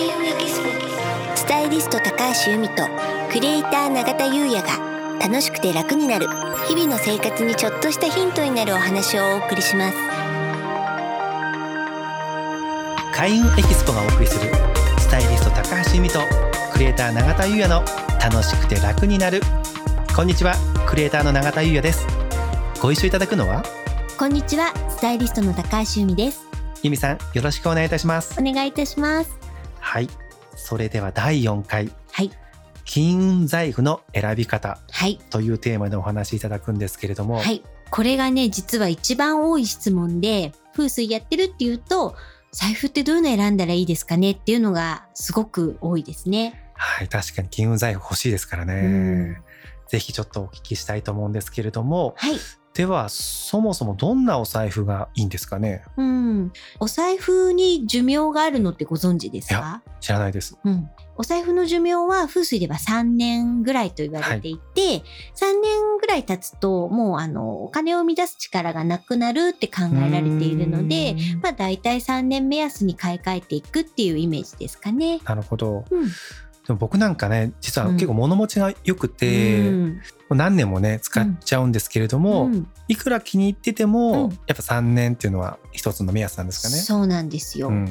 開運エキスポスタイリスト高橋由美とクリエイター永田優也が楽しくて楽になる日々の生活にちょっとしたヒントになるお話をお送りします。開運エキスポがお送りするスタイリスト高橋由美とクリエイター永田優也の楽しくて楽になる。こんにちはクリエイターの永田優也です。ご一緒いただくのは？こんにちはスタイリストの高橋由美です。由美さんよろしくお願いいたします。お願いいたしますはい。それでは第4回。はい。金運財布の選び方。はい。というテーマでお話しいただくんですけれども、はい。これがね実は一番多い質問で風水やってるっていうと財布ってどういうの選んだらいいですかねっていうのがすごく多いですね。はい、確かに金運財布欲しいですからね、うん。ぜひちょっとお聞きしたいと思うんですけれども。はいではそもそもどんなお財布がいいんですかね？うん。お財布に寿命があるのってご存知ですか？知らないです。うん、お財布の寿命は風水では3年ぐらいと言われていて、3年ぐらい経つともうあのお金を生み出す力がなくなるって考えられているので、まあ、大体3年目安に買い替えていくっていうイメージですかね。なるほど。うん。でも僕なんかね実はうん。結構物持ちが良くて、もうん。う何年もね使っちゃうんですけれども、うん。いくら気に入ってても、うん。やっぱ3年っていうのは一つの目安なんですかね。そうなんですよ、ううん。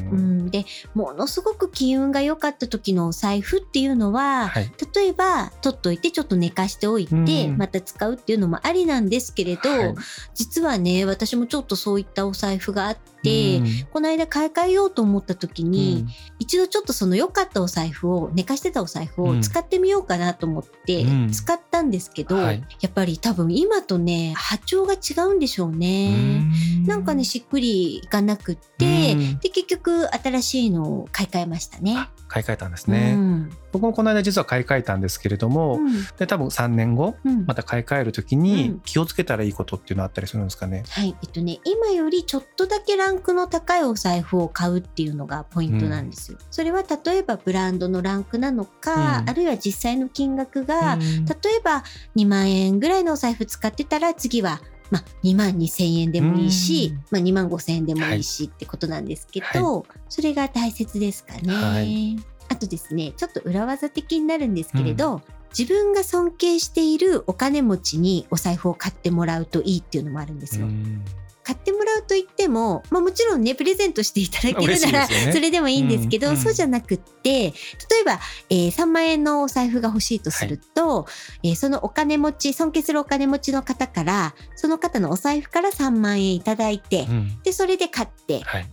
んでものすごく金運が良かった時のお財布っていうのは、はい、例えば取っといてちょっと寝かしておいて、うん。また使うっていうのもありなんですけれど、はい。実はね私もちょっとそういったお財布があって、うん。この間買い替えようと思った時に、うん。一度ちょっとその良かったお財布を寝かしてたお財布うん。を使ってみようかなと思ってうん。使ったんですけど、はいやっぱり多分今とね波長が違うんでしょうね。なんかねしっくりいかなくって、うんで結局新しいのを買い替えましたね。あ買い替えたんですね、うん。僕もこの間実は買い替えたんですけれども、うん。で多分3年後うん。また買い替える時うにん。気をつけたらいいことっていうのはあったりするんですかね。はい、えっとね、今よりちょっとだけランクの高いお財布を買うっていうのがポイントなんですよ。それは例えばブランドのランクなのか、うん。あるいは実際の金額が、うん。例えば2万円ぐらいのお財布使ってたら次は、まあ、2万2千円でもいいし、うん。まあ、2万5千円でもいいしってことなんですけど、それが大切ですかね。はい。あとですねちょっと裏技的になるんですけれど、自分が尊敬しているお金持ちにお財布を買ってもらうといいっていうのもあるんですよ。うん買ってもらうと言っても、まあ、もちろんねプレゼントしていただけるなら、ね。それでもいいんですけど、うんうん。そうじゃなくって例えば、えー3万円のお財布が欲しいとすると、えーそのお金持ち尊敬するお金持ちの方からその方のお財布から3万円いただいて、うん。でそれで買ってはい。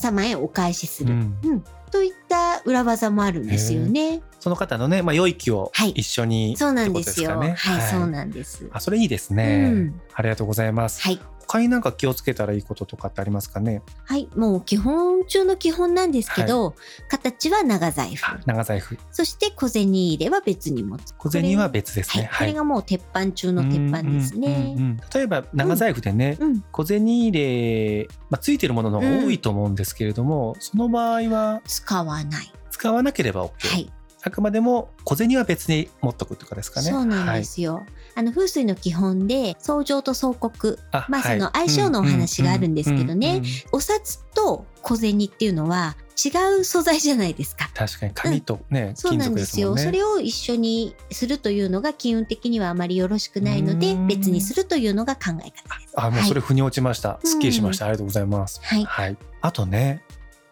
3万円お返しする、うん。うん。といった裏技もあるんですよね。その方のね、まあ、良い気をはい。一緒に、そうなんですよ。はい、そうなんです。あそれいいですね、うん。ありがとうございます、はい他になんか気をつけたらいいこととかってありますかね？はい、もう基本中の基本なんですけど、形は長財布。あ長財布。そして小銭入れは別に持つ。小銭は別ですはい、ねこれがもう鉄板中の鉄板ですうんうんうんね。うん。例えば長財布でね、うん、小銭入れ、まあ、ついてるものの多いと思うんですけれども、その場合は使わない。使わなければ OK、はい、あくまでも小銭は別に持っとくとかですかね。そうなんですよ。あの風水の基本で相乗と相克、はい、まあはい。その相性のお話があるんですけどね。うんうんうんうんお札と小銭っていうのは違う素材じゃないですか。確かに紙とね、そう金属なんですすもんね。それを一緒にするというのが金運的にはあまりよろしくないのでうん。別にするというのが考え方です。あもうそれ腑に落ちました、いすっきりしました、ありがとうございます。はい。はい。あとね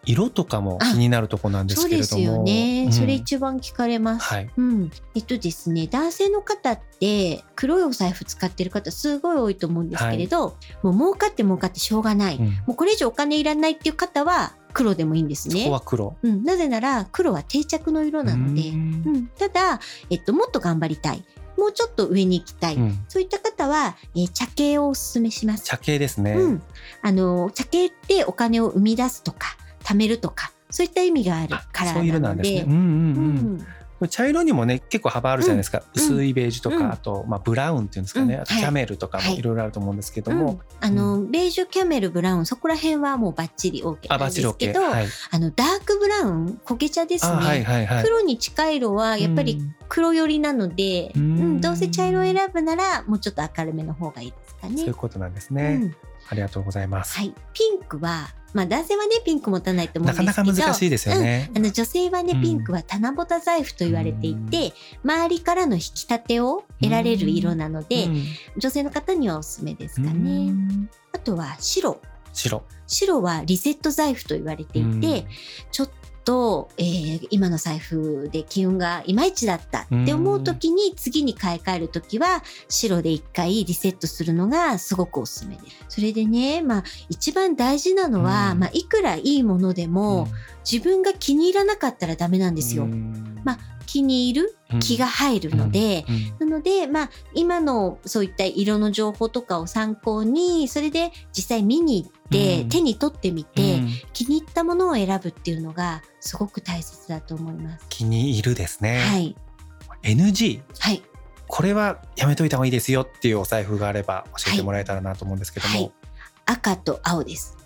色とかも気になるとこなんですそうけれども。ですよね、うん。それ一番聞かれます。はい。うん、えっとですね男性の方って黒いお財布使ってる方すごい多いと思うんですけれど、もう儲かって儲かってしょうがない、うん。もうこれ以上お金いらないっていう方は黒でもいいんですね。は黒。うん、なぜなら黒は定着の色なので、ううん。ん、ただ、えっと、もっと頑張りたい。もうちょっと上に行きたい、うん。そういった方は、えー茶系をおすすめします。茶系ですね、うん、あの茶系ってお金を生み出すとか貯めるとかそういった意味があるあカラそういう色ーなので。なんですね。うんうんううん。ん茶色にもね結構幅あるじゃないですか、うん。薄いベージュとか、うん。あと、まあ、ブラウンっていうんですかね、うん。あとキャメルとかはい。もい。ろいろあると思うんですけどうん。も、あの、ベージュキャメルブラウンそこら辺はもうバッチリ OK なんですけど、はい、あのダークブラウン焦げ茶ですね、あはいはいはい。黒に近い色はやっぱりうん。黒寄りなので、ううんんどうせ茶色を選ぶならもうちょっと明るめの方がいいですかね。そういうことなんですうね、んありがとうございます、はい、ピンクはまあ男性はねピンク持たないと思うんですけど。なかなか難しいですよね。あの女性はねうん。ピンクは七夕財布と言われていて、周りからの引き立てを得られる色なので、うん。女性の方にはおすすめですかうね。ん。あとは白。白。白はリセット財布と言われていて、ちょっと、えー今の財布で気運がいまいちだったって思う時に次に買い替える時は白で一回リセットするのがすごくおすすめです。それでね、まあ一番大事なのは、うん。まあいくらいいものでも、自分が気に入らなかったらダメなんですよ。まあ気に入る気が入るので、うん。なので、まあ、今のそういった色の情報とかを参考に、それで実際見に行っ手に取ってみて、うん気に入ったものを選ぶっていうのがすごく大切だと思います。気に入るですね。はい。NG はい。これはやめといた方がいいですよっていうお財布があれば教えてもらえたらなと思うんですけども、はい赤と青です。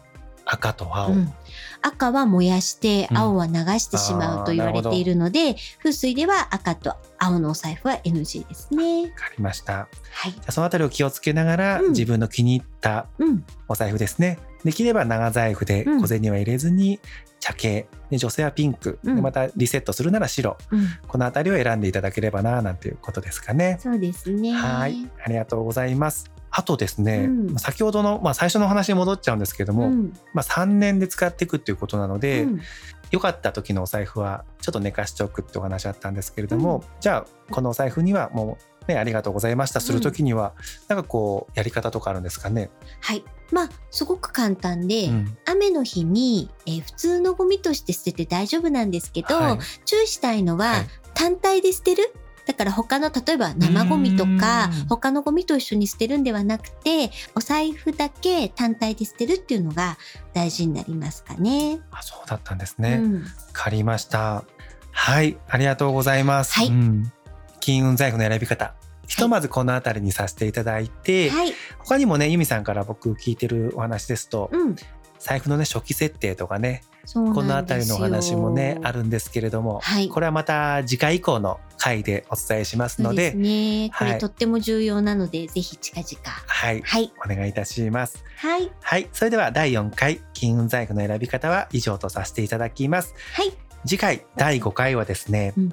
赤と青、うん赤は燃やして、うん。青は流してしまうと言われているので、風水では赤と青のお財布は NG ですね。わかりました。はい。じ。ゃあそのあたりを気をつけながら、うん。自分の気に入ったうん。お財布ですね。できれば長財布でうん。小銭は入れずに茶系。で女性はピンク、うん。でまたリセットするなら白。うん。このあたりを選んでいただければななんていうことですかね。そうですね。はい。ありがとうございますあとですね、うん。先ほどの、まあ、最初のお話に戻っちゃうんですけども、うん。まあ、3年で使っていくっていうことなので、うん。良かった時のお財布はちょっと寝かしておくってお話あったんですけれども、じゃあこのお財布にはもうねありがとうございました。する時には、なんかこうやり方とかあるんですかね？はい。まあ、すごく簡単で、うん。雨の日に、えー普通のゴミとして捨てて大丈夫なんですけど、はい。注意したいのは、はい。単体で捨てるだから他の例えば生ゴミとかうん他のゴミと一緒に捨てるんではなくてお財布だけ単体で捨てるっていうのが大事になりますかね。あそうだったんですね。わ、うんかりました。はいありがとうございます。はいうん金運財布の選び方ひとまずこのあたりにさせていただいて、はい、他にもね由美さんから僕聞いてるお話ですと、うん、財布のね初期設定とかねこのあたりのお話もねあるんですけれども、はい。これはまた次回以降の回でお伝えしますのでね。こはい。れとっても重要なので、ぜひ近々。はい。はい、お願いいたします。はい、はい。それでは第4回金運財布の選び方は以上とさせていただきます。はい、次回第5回はですね、うん。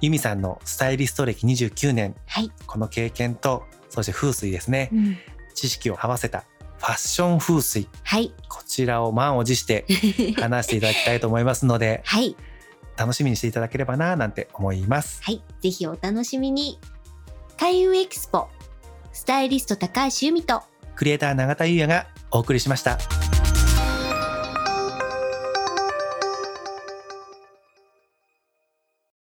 由美さんのスタイリスト歴29年。はい、この経験とそして風水ですね。うん。知識を合わせたファッション風水。はい、こちらを満を持して 話していただきたいと思いますのではい、楽しみにしていただければななんて思います。はい、ぜひお楽しみに。開運エキスポ、スタイリスト高橋由美と、クリエイター永田優也がお送りしました